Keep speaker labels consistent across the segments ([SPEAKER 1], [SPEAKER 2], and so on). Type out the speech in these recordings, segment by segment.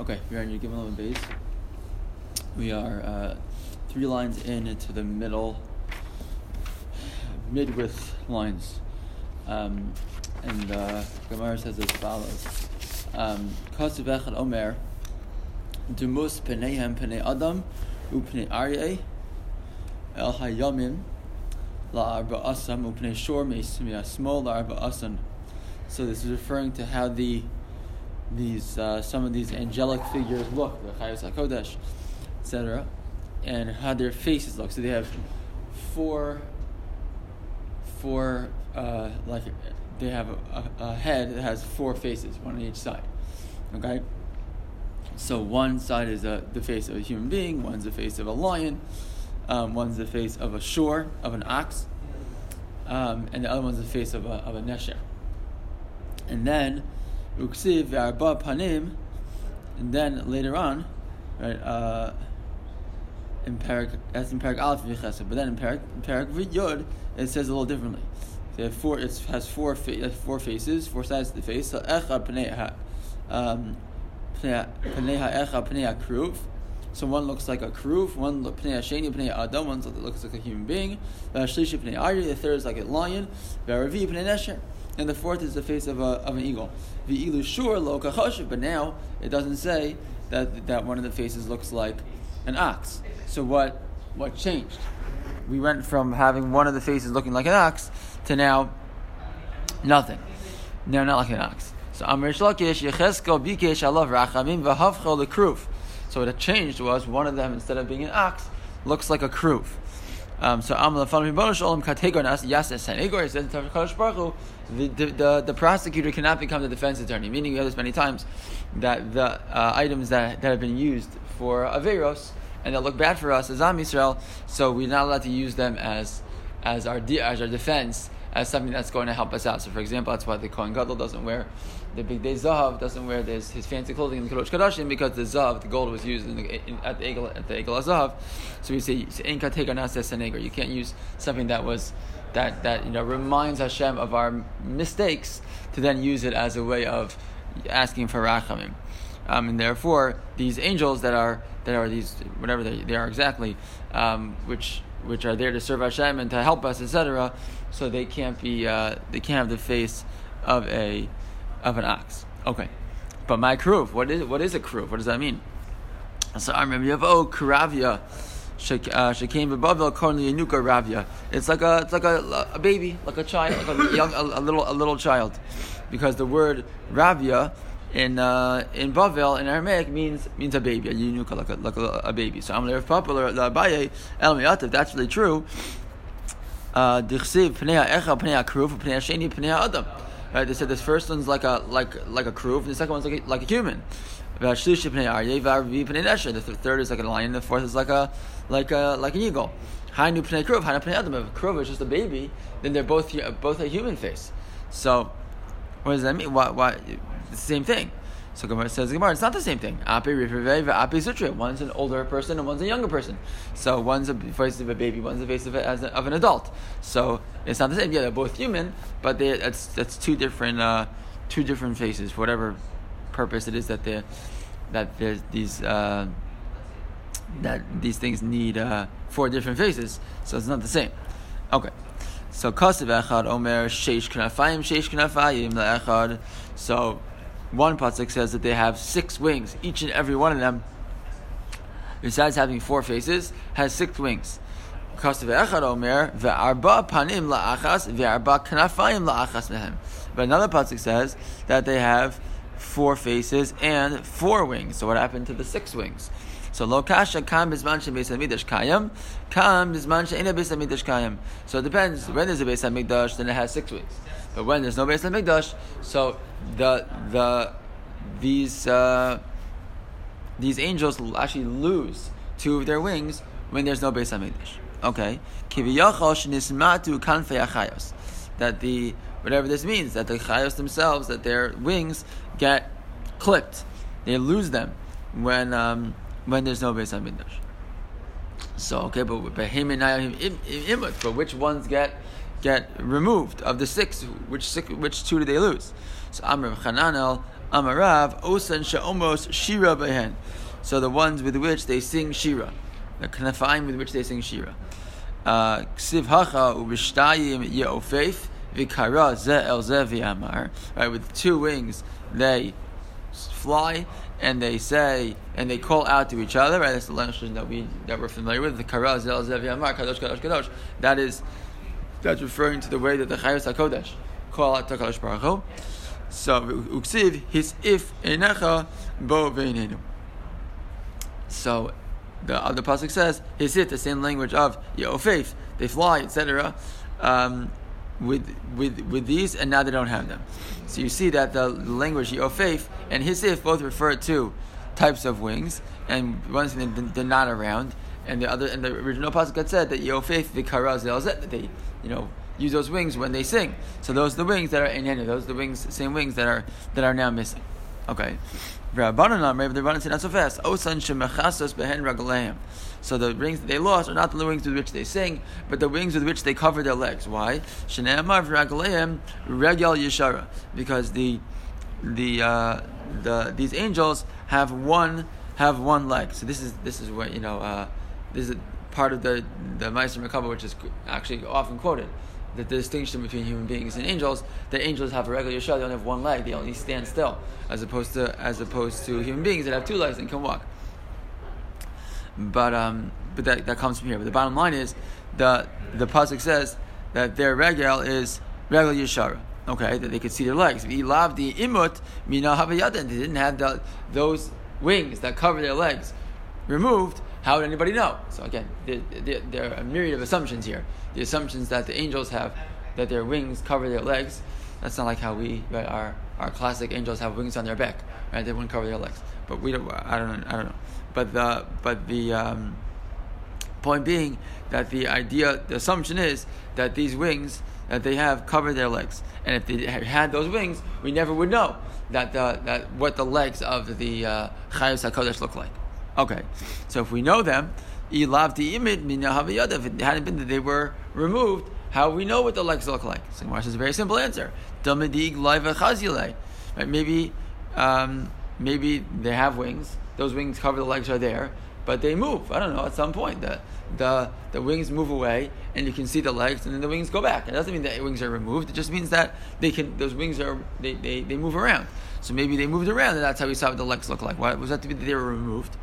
[SPEAKER 1] Okay, we're on your Gimel beis. We are uh, three lines in into the middle, mid-width lines. Um, and uh, Gemara says as follows. Kasiv echad omer, dumus penehem pene adam, upne arye, el hayamim, la arba asam, upne shor meismia, small la arba asan. So this is referring to how the these uh, some of these angelic figures look, the Chayos Hakodesh, etc., and how their faces look. So they have four, four uh, like they have a, a, head that has four faces, one on each side. Okay. So one side is a, the face of a human being, one's the face of a lion, um, one's the face of a shor, of an ox, um, and the other one's the face of a, of a nesher. And then uksiv v'arba panim, and then later on, right, uh, in Perek, that's in Perek Aleph V'chesed, but then in Perek, in Parak Yod, it says a little differently. They have four, it has four, fa- four faces, four sides to the face. So echa pnei um, ha'kruv. So one looks like a kruv, one pnei ha'sheni pnei adam, one looks like a human being. V'ashlishi pnei ari, the third is like a lion. V'aravi pnei nesher and the fourth is the face of, a, of an eagle. The ilu shur lo but now it doesn't say that, that one of the faces looks like an ox. So what, what changed? We went from having one of the faces looking like an ox to now nothing. Now not like an ox. So Amr Shlakish, Yechesko Bikesh Alav Rachamim Vahavcho Lekruf. So what changed was one of them, instead of being an ox, looks like a kruf. Um, so Amal Fan Shalom Kategonas Yases Sanegor says Baruch the, the, the prosecutor cannot become the defense attorney. Meaning, we have this many times that the uh, items that, that have been used for averos and that look bad for us as Am Yisrael, so we're not allowed to use them as as our as our defense as something that's going to help us out. So, for example, that's why the Kohen Gadol doesn't wear the big day zahav, doesn't wear this, his fancy clothing in the Kadosh Kadashim because the zahav, the gold was used in the, in, at the Egel at the Egel zahav. So we say you can't use something that was that that you know reminds Hashem of our mistakes to then use it as a way of asking for rachamim. Um, and therefore, these angels that are that are these whatever they, they are exactly, um, which which are there to serve Hashem and to help us, etc. So they can't be uh, they can't have the face of a of an ox. Okay, but my kruv, what is what is a kruv? What does that mean? So I remember you have oh kuravia. Shekem b'bavel kornli yanuka ravia. It's like a it's like a, a baby, like a child, like a young a, a, little a little child, because the word ravia in uh, in Bavel in Aramaic means means a baby, a yunuka, like a like a, a baby. So I'm popular the Abaye El that's really true. Uh. Right? They said this first one's like a like like a kruv, and the second one's like a, like a human. The third is like a lion. The fourth is like a like a like an eagle. Hainu pnei kruv, hainu pnei adam. If a kruv is just a baby, then they're both both a human face. So, what does that mean? Why? Why? It's the same thing. So Gemara says Gemara, it's not the same thing. Ape Ape Sutra. One's an older person and one's a younger person. So one's a face of a baby, one's a face of, a, of an adult. So it's not the same. Yeah, they're both human, but they, that's that's two different uh, two different faces for whatever purpose it is that they that these uh, that these things need uh, four different faces. So it's not the same. Okay. So Echad Omer Sheish Knafayim Sheish Knafayim Echad. So one pasuk says that they have six wings. Each and every one of them, besides having four faces, has six wings. But another pasuk says that they have four faces and four wings. So what happened to the six wings? So lo kasha kam bisman she beis kayam, kam bisman she ina beis kayam. So it depends. When there's a beis hamikdash, then it has six wings. But when there's no beis hamikdash, so the the these uh, these angels actually lose two of their wings when there's no beis hamikdash. Okay. That the whatever this means, that the chayos themselves, that their wings get clipped, they lose them when. Um, when there's no Beis Hamikdash. So okay, but but which ones get get removed of the six? Which six, which two do they lose? So Amr Chananel Amarav Osan Sha'omos Shira Behen. So the ones with which they sing Shira, the knafayim with which they sing Shira. Uh, Ksiv Hacha Ubishtayim Ye'ofeif Vikara Ze El Ze V'Amar. Right, with two wings they fly and they say and they call out to each other. Right, that's the language that we that we're familiar with. The Kara Ze El Ze V'Amar Kadosh Kadosh Kadosh. That is that's referring to the way that the Chayos Hakodesh call out to Kadosh Baruch Hu. So uksiv his if enecha bo veinenu. So the other pasuk says his it the same language of faith they fly etc. Um, with with with these and now they don't have them. So you see that the language faith and his if both refer to types of wings and ones they're not around. And the other and the original pasuk had said that the karaz that they you know use those wings when they sing. So those are the wings that are in Yenu. Those are the wings, same wings that are that are now missing. Okay. So the rings that they lost are not the wings with which they sing, but the wings with which they cover their legs. Why? Because the the uh, the these angels have one have one leg. So this is this is where you know uh, this is part of the the Maaseh Merkavah, which is actually often quoted the distinction between human beings and angels. The angels have a regular yeshua; they only have one leg; they only stand still, as opposed to as opposed to human beings that have two legs and can walk. But um, but that, that comes from here. But the bottom line is the the pasuk says that their regal is regular yeshara. Okay, that they could see their legs. the imut mina They didn't have the, those wings that cover their legs removed how would anybody know? So again, there, there, there, are a myriad of assumptions here. The assumptions that the angels have, that their wings cover their legs. That's not like how we, right, our, our classic angels have wings on their back, right? They wouldn't cover their legs. But we don't, I don't know, I don't know. But the, but the um, point being that the idea, the assumption is that these wings that they have cover their legs. And if they had those wings, we never would know that, the, that what the legs of the uh, Chayos look like. Okay, so if we know them, if it hadn't been that they were removed, how we know what the legs look like? So Gemara says a very simple answer. Right? Maybe, um, maybe they have wings. Those wings cover the legs are there, but they move. I don't know. At some point, the the the wings move away, and you can see the legs, and then the wings go back. It doesn't mean that the wings are removed. It just means that they can. Those wings are they, they, they move around. So maybe they moved around, and that's how we saw what the legs look like. Why was that to be that they were removed?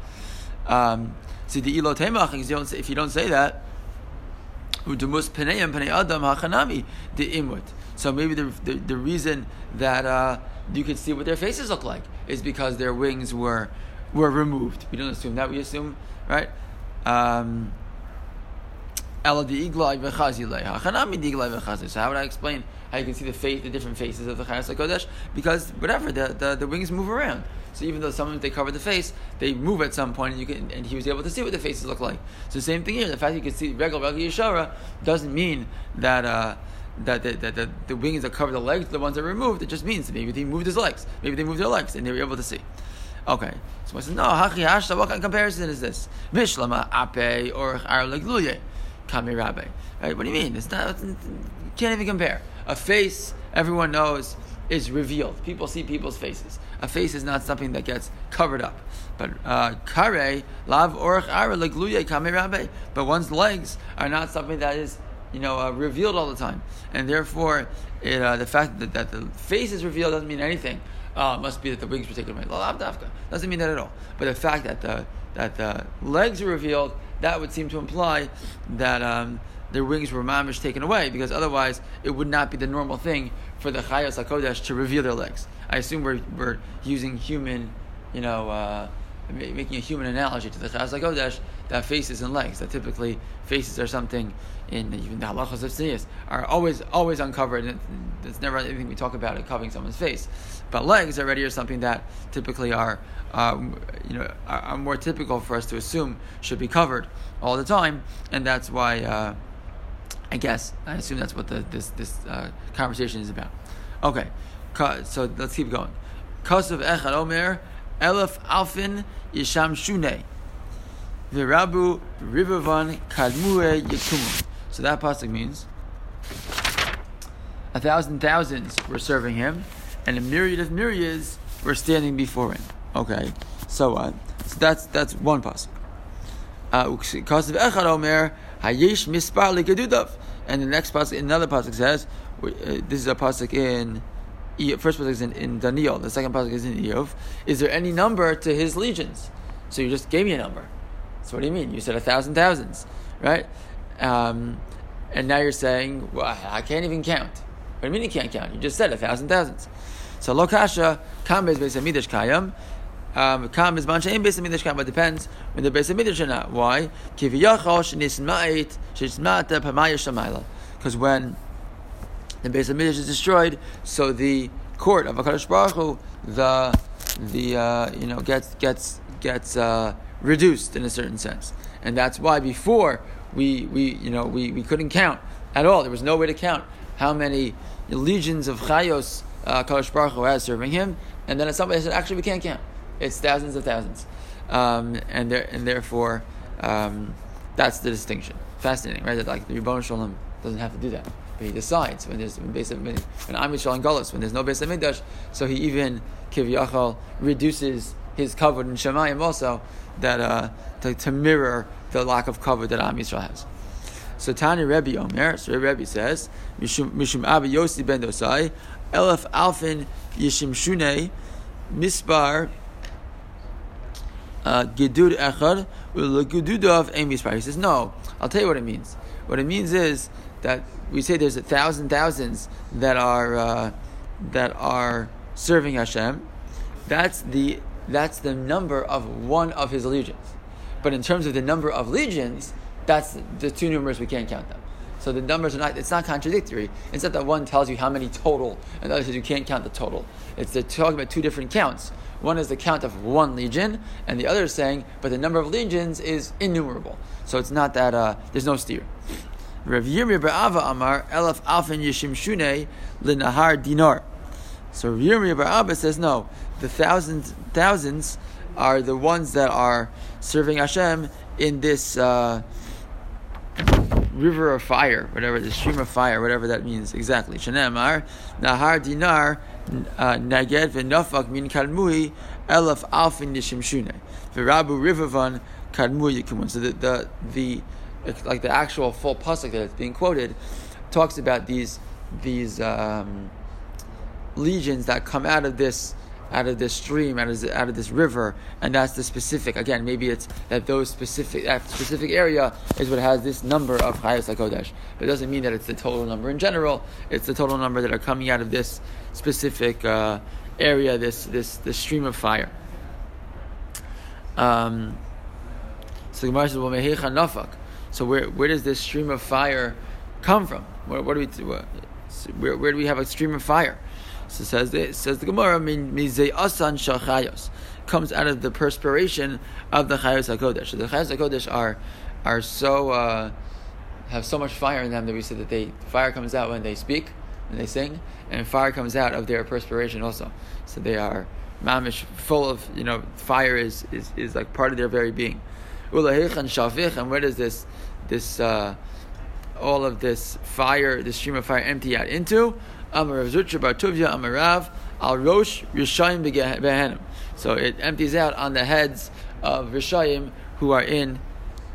[SPEAKER 1] Um, see the ilo if you don't say that, udumus peneyam peney adam hachanami the imut. So maybe the, the, the reason that uh, you can see what their faces look like is because their wings were were removed. We don't assume that. We assume right. Um, so how would I explain how you can see the face, the different faces of the Chanas Kodesh? Because whatever the, the, the wings move around. So even though sometimes they cover the face, they move at some point, and you can, and he was able to see what the faces look like. So same thing here. The fact you can see regular regular yeshara doesn't mean that. Uh, that the, that the, the wings that cover the legs, the ones that removed, it just means maybe they moved his legs. Maybe they moved their legs and they were able to see. Okay. So I says, no, hachi hashta, what kind of comparison is this? Mishlama ape or arlegluye kame rabbe. Right? What do you mean? It's not, you can't even compare. A face, everyone knows, is revealed. People see people's faces. A face is not something that gets covered up. But uh, kare lav orach ara. But one's legs are not something that is you know uh, revealed all the time, and therefore it, uh, the fact that, that the face is revealed doesn't mean anything. Uh, must be that the wings were taken away. Doesn't mean that at all. But the fact that the that the legs are revealed, that would seem to imply that. Um, their wings were mamish taken away because otherwise it would not be the normal thing for the chayos hakodesh to reveal their legs. I assume we're, we're using human, you know, uh, making a human analogy to the chayos hakodesh that faces and legs. That typically faces are something in even the halachas of tznius are always always uncovered. And it's never anything we talk about it covering someone's face. But legs already are something that typically are, uh, you know, are, are, more typical for us to assume should be covered all the time, and that's why. Uh, I guess I assume that's what the, this this uh, conversation is about. Okay, so let's keep going. Echad omer alfin yisham shune ribavan kadmue yikumu. So that pasuk means a thousand thousands were serving him, and a myriad of myriads were standing before him. Okay, so what? So that's that's one pasuk. Of Echad Omer, Mispar. And the next pasuk, another pasuk says, uh, this is a pasuk in first pasuk is in, in Daniel, the second pasuk is in Iyov. Is there any number to his legions? So you just gave me a number. So what do you mean? You said a thousand thousands, right? Um, and now you're saying, well, I can't even count. What do you mean you can't count? You just said a thousand thousands. So lokasha kam is beis hamidrash kayam. Um, kam is mancha in beis hamidrash kayam, but depends when the beis hamidrash or not. Why? Because when the beis hamidrash is destroyed, so the court of Hakadosh Baruch Hu, the the uh, you know gets gets gets uh, reduced in a certain sense, and that's why before we we you know we, we couldn't count at all. There was no way to count how many legions of chayos uh, Kadosh Baruch Hu has serving him, and then at some point they said, actually, we can't count. It's thousands of thousands, um, and there, and therefore um, that's the distinction. Fascinating, right? That like the Ribono shel Olam doesn't have to do that, but he decides when there's when when, when Am Yisrael and Galus, when there's no base of Mikdash, so he even Kivyachal reduces his cover in Shemayim also that uh, to, to, mirror the lack of cover that Am Yisrael has. So Tani Rebbe Omer, so Rebbe says, Mishum, Mishum Abba Yossi ben Dosai, Elef Alfin Yishim Shune, Misbar, uh, Gedud Echad, Gedudav Ein. He says, no, I'll tell you what it means. What it means is that we say there's a thousand thousands that are uh, that are serving Hashem. That's the that's the number of one of his legions. But in terms of the number of legions, that's the two numbers we can't count them. So the numbers are not, it's not contradictory. It's not that one tells you how many total, and the other says you can't count the total. It's they're talking about two different counts. One is the count of one legion, and the other is saying, but the number of legions is innumerable. So it's not that, uh, there's no steer. Rav Yirmiyah bar Abba Amar, Elaf Alfin Yishim Shune, Linahar Dinur. So Rav Yirmiyah bar Abba says, no, the thousands, thousands are the ones that are serving Hashem in this, uh, river of fire, whatever the stream of fire, whatever that means exactly. Shanemar nahar dinur uh, naged v'nafak min kalmui elaf alfin yishimshune v'rabu rivavan kalmui yikumun. So the, the the like the actual full pasuk that is being quoted talks about these these um, legions that come out of this out of this stream, out of this, out of this river, and that's the specific. Again, maybe it's that those specific that specific area is what has this number of Chayos Hakodesh. But it doesn't mean that it's the total number in general. It's the total number that are coming out of this specific uh, area, this this this stream of fire. Um, so Gemara says, "Well, So where where does this stream of fire come from? Where, what do we? Where, where do we have a stream of fire? So says the, says the Gemara, mizei asan shachayos comes out of the perspiration of the chayos hakodesh. So the chayos hakodesh are are so uh, have so much fire in them that we say that they fire comes out when they speak and they sing, and fire comes out of their perspiration also. So they are mamish full of you know fire is is, is like part of their very being. Ulahich and shavich, and where does this this uh, all of this fire, this stream of fire, empty out into? Amarav Al Rosh Rishayim Behenim. So it empties out on the heads of Rishayim who are in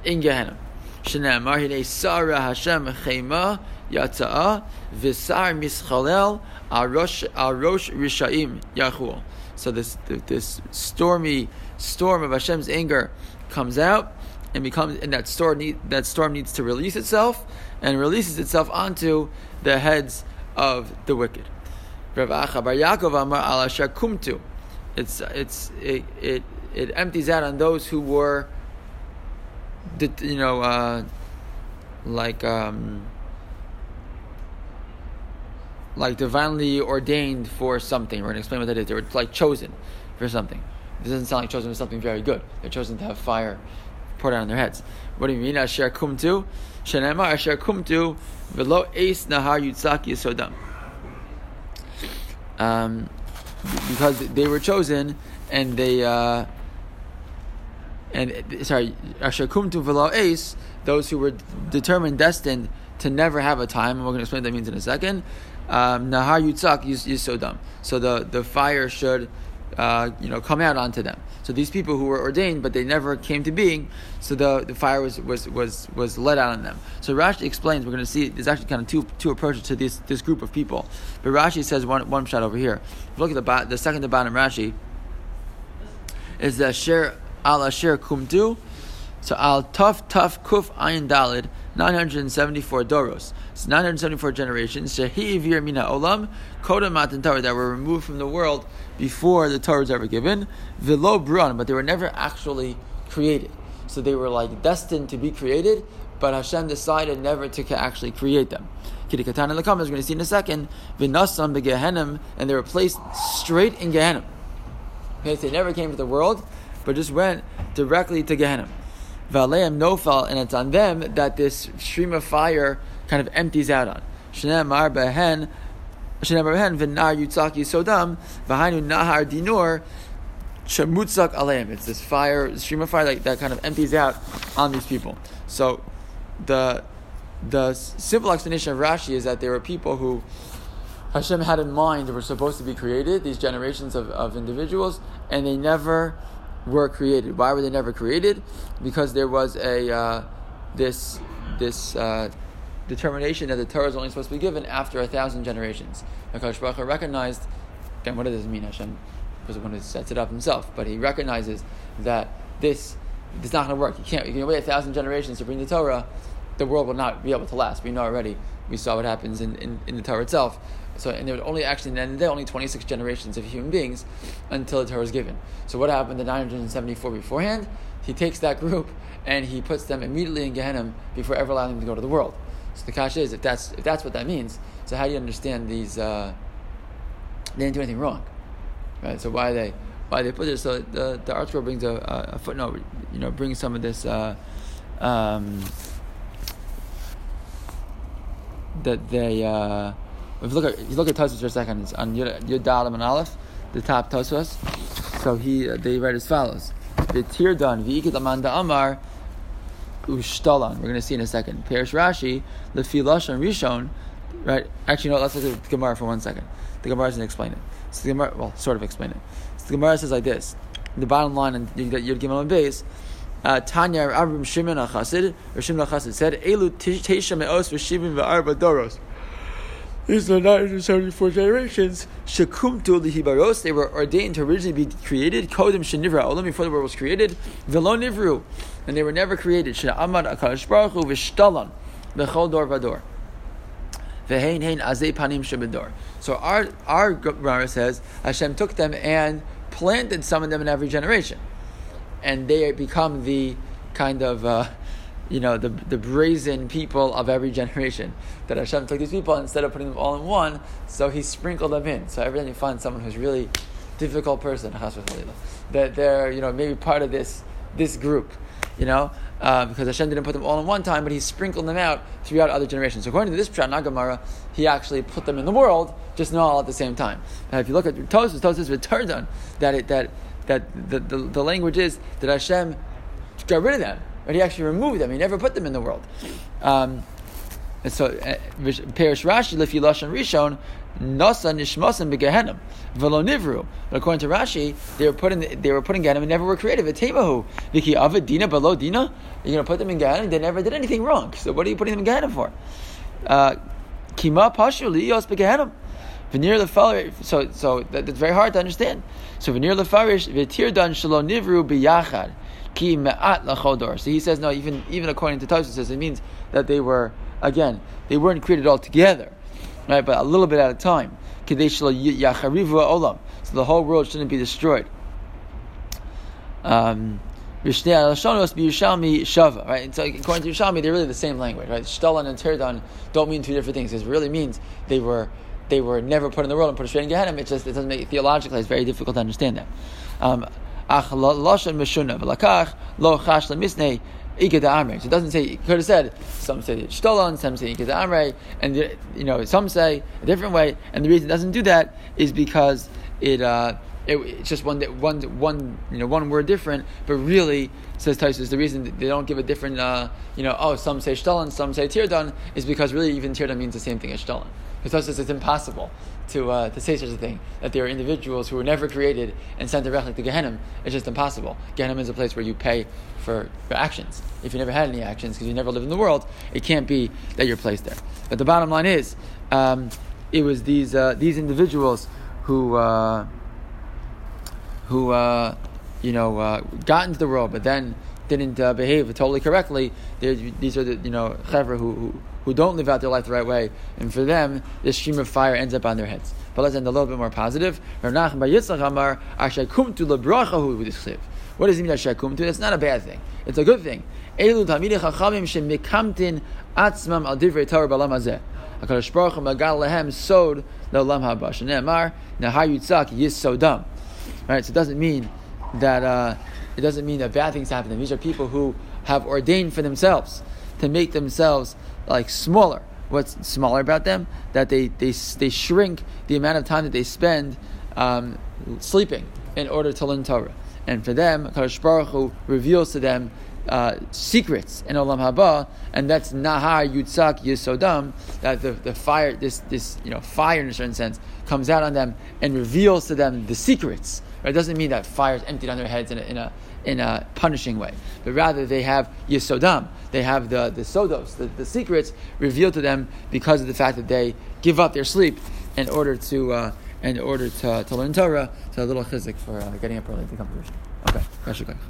[SPEAKER 1] in Gehenna. Shnamar Hine Sara Hashem Chema Yatza'a Visar Mischalel Al Rosh Al Rosh Rishayim Yachuel. So this this stormy storm of Hashem's anger comes out and becomes and that storm need, that storm needs to release itself and releases itself onto the heads of the wicked. It's it's it, it it empties out on those who were, you know, uh, like um, like divinely ordained for something. We're going to explain what that is. They were like chosen for something. This doesn't sound like chosen for something very good. They're chosen to have fire poured out on their heads. What do you mean? Asher kumtu, shenema asher kumtu, velo ace nahar yutzaki sodam. Um, because they were chosen and they uh, and sorry asher kumtu velo ace, those who were determined, destined to never have a time, and we're going to explain what that means in a second. Um, nahar yutzak yisodam. So dumb. So the the fire should uh, you know, come out onto them. So these people who were ordained, but they never came to being, so the, the fire was, was, was, was let out on them. So Rashi explains, we're going to see, there's actually kind of two, two approaches to this, this group of people. But Rashi says one, one shot over here. If you look at the, the second to bottom Rashi, is the Asher al Asher Kumdu. So al Tuf Tuf Kuf Ayin Dalid, 974 Doros. It's 974 generations. Shehi Mina Olam, Koda Matan that were removed from the world before the Torah was ever given. Vilo Bruan, but they were never actually created. So they were like destined to be created, but Hashem decided never to actually create them. Kidikatan and as we're going to see in a second, Vinasam Begehenim, and they were placed straight in Gehenim. Okay, so they never came to the world, but just went directly to Gehenna. Valeim nofal, and it's on them that this stream of fire kind of empties out on. Shneimar behen, Shneimar behen v'nar yutzaki sodam v'hainu nahar dinur shemutzak aleim. It's this fire, stream of fire that, that kind of empties out on these people. So the the simple explanation of Rashi is that there were people who Hashem had in mind were supposed to be created, these generations of, of individuals, and they never were created. Why were they never created? Because there was a uh, this this uh, determination that the Torah is only supposed to be given after a thousand generations. Hakadosh Baruch recognized. Again, what does this mean? Hashem was the one who sets it up himself, but he recognizes that this is not going to work. You can't. You can wait a thousand generations to bring the Torah. The world will not be able to last. We know already. We saw what happens in, in, in the Torah itself. So, and there would only actually, then there only 26 generations of human beings until the Torah is given. So, what happened to 974 beforehand? He takes that group and he puts them immediately in Gehenna before ever allowing them to go to the world. So, the kasha is if that's, if that's what that means, so how do you understand these? Uh, they didn't do anything wrong. Right? So, why they. Why they put this? So the the article brings a, a, footnote, you know, brings some of this uh, um, that they uh, if you look at if you look at Tosfos for a second, it's on Yud, Dalam and Aleph, the top Tosfos. So he uh, they write as follows: The Tirdan v'ikid amanda amar ushtalan. We're going to see in a second. Perish Rashi lefilashon rishon. Right. Actually, no. Let's look at the Gemara for one second. The Gemara doesn't explain it. So the Gemara, well, sort of explain it. So the Gemara says like this: the bottom line, and Yud Gimel beis. Uh, Tanya Abram Shimon Achasid, or Shimon Achasid said, "Elu Teisha Me'os v'Shivim v'Arba Doros." These are 974 generations. Shakumtu lihibaros. They were ordained to originally be created. Kodim shenivra olam before the world was created. Velo nivru, and they were never created. Amad akadosh baruch hu v'shtalan bechol dor vador. Vehein hein azei panim shebedor. So our our Gemara says Hashem took them and planted some of them in every generation, and they become the kind of. Uh, you know, the, the brazen people of every generation. That Hashem took these people instead of putting them all in one, so He sprinkled them in. So every time you find someone who's really difficult person, that they're you know maybe part of this this group, you know, uh, because Hashem didn't put them all in one time, but He sprinkled them out throughout other generations. So according to this Pshat Nagamara, He actually put them in the world, just not all at the same time. And if you look at Tosfos, Tosis returns on that it, that that the, the, the language is that Hashem got rid of them but he actually removed them. He never put them in the world. Um, and so, uh, Perish Rashi, Lifi Lashon Rishon, Nasa Nishmasim Begehenim, Velo Nivru. But according to Rashi, they were put in, they were put in Gehenim and never were created. Vitemahu, Viki Avad Dina Below Dina. You're going to put them in Gehenim, they never did anything wrong. So what are you putting them in Gehenim for? Uh, Kima Pashu Liyos Begehenim. Veneer lefarish, so so that, that's very hard to understand. So veneer lefarish v'tir dan shalom nivru biyachad. Me'at. So he says, no, even even according to Tosfos, says it means that they were again they weren't created all together, right? But a little bit at a time. So the whole world shouldn't be destroyed. Um, right? And so according to Yerushalmi, they're really the same language, right? Shtalan and Tirdan don't mean two different things. It really means they were they were never put in the world and put straight in Gehenna. It just it doesn't make theologically. It's very difficult to understand that. Um, Ach loshan meshuna v'lakach lo chash lemisnei ikeda amre. So it doesn't say. It could have said some say shtolan, some say ikeda amre, and you know some say a different way. And the reason it doesn't do that is because it. Uh, it, it's just one, one, one, you know, one word different, but really, says Tosfos, the reason they don't give a different, uh, you know, oh, some say shtalan, some say tirdan, is because really even tirdan means the same thing as shtalan. Because Tosfos, it's impossible to, uh, to say such a thing, that there are individuals who were never created and sent directly to Gehenna. It's just impossible. Gehenna is a place where you pay for, for actions. If you never had any actions, because you never lived in the world, it can't be that you're placed there. But the bottom line is, um, it was these, uh, these individuals who, uh, who uh, you know, uh, got into the world, but then didn't uh, behave totally correctly. These are the you know who, who, who don't live out their life the right way, and for them, this stream of fire ends up on their heads. But let's end a little bit more positive. What does it mean that shakumtu? It's not a bad thing. It's a good thing. Right, so it doesn't mean that uh, it doesn't mean that bad things happen to them. These are people who have ordained for themselves to make themselves like smaller. What's smaller about them? That they, they, they shrink the amount of time that they spend um, sleeping in order to learn Torah. And for them, Kadosh Baruch Hu reveals to them uh, secrets in Olam Haba, and that's Nahar Yutzak Yisodam, that the, the fire, this, this you know, fire in a certain sense, comes out on them and reveals to them the secrets it doesn't mean that fire is emptied on their heads in a, in a, in a punishing way, but rather they have yisodam, they have the, the sodos, the, the secrets revealed to them because of the fact that they give up their sleep in order to, uh, in order to, to learn Torah. So a little chizik for uh, getting up early to come to Okay,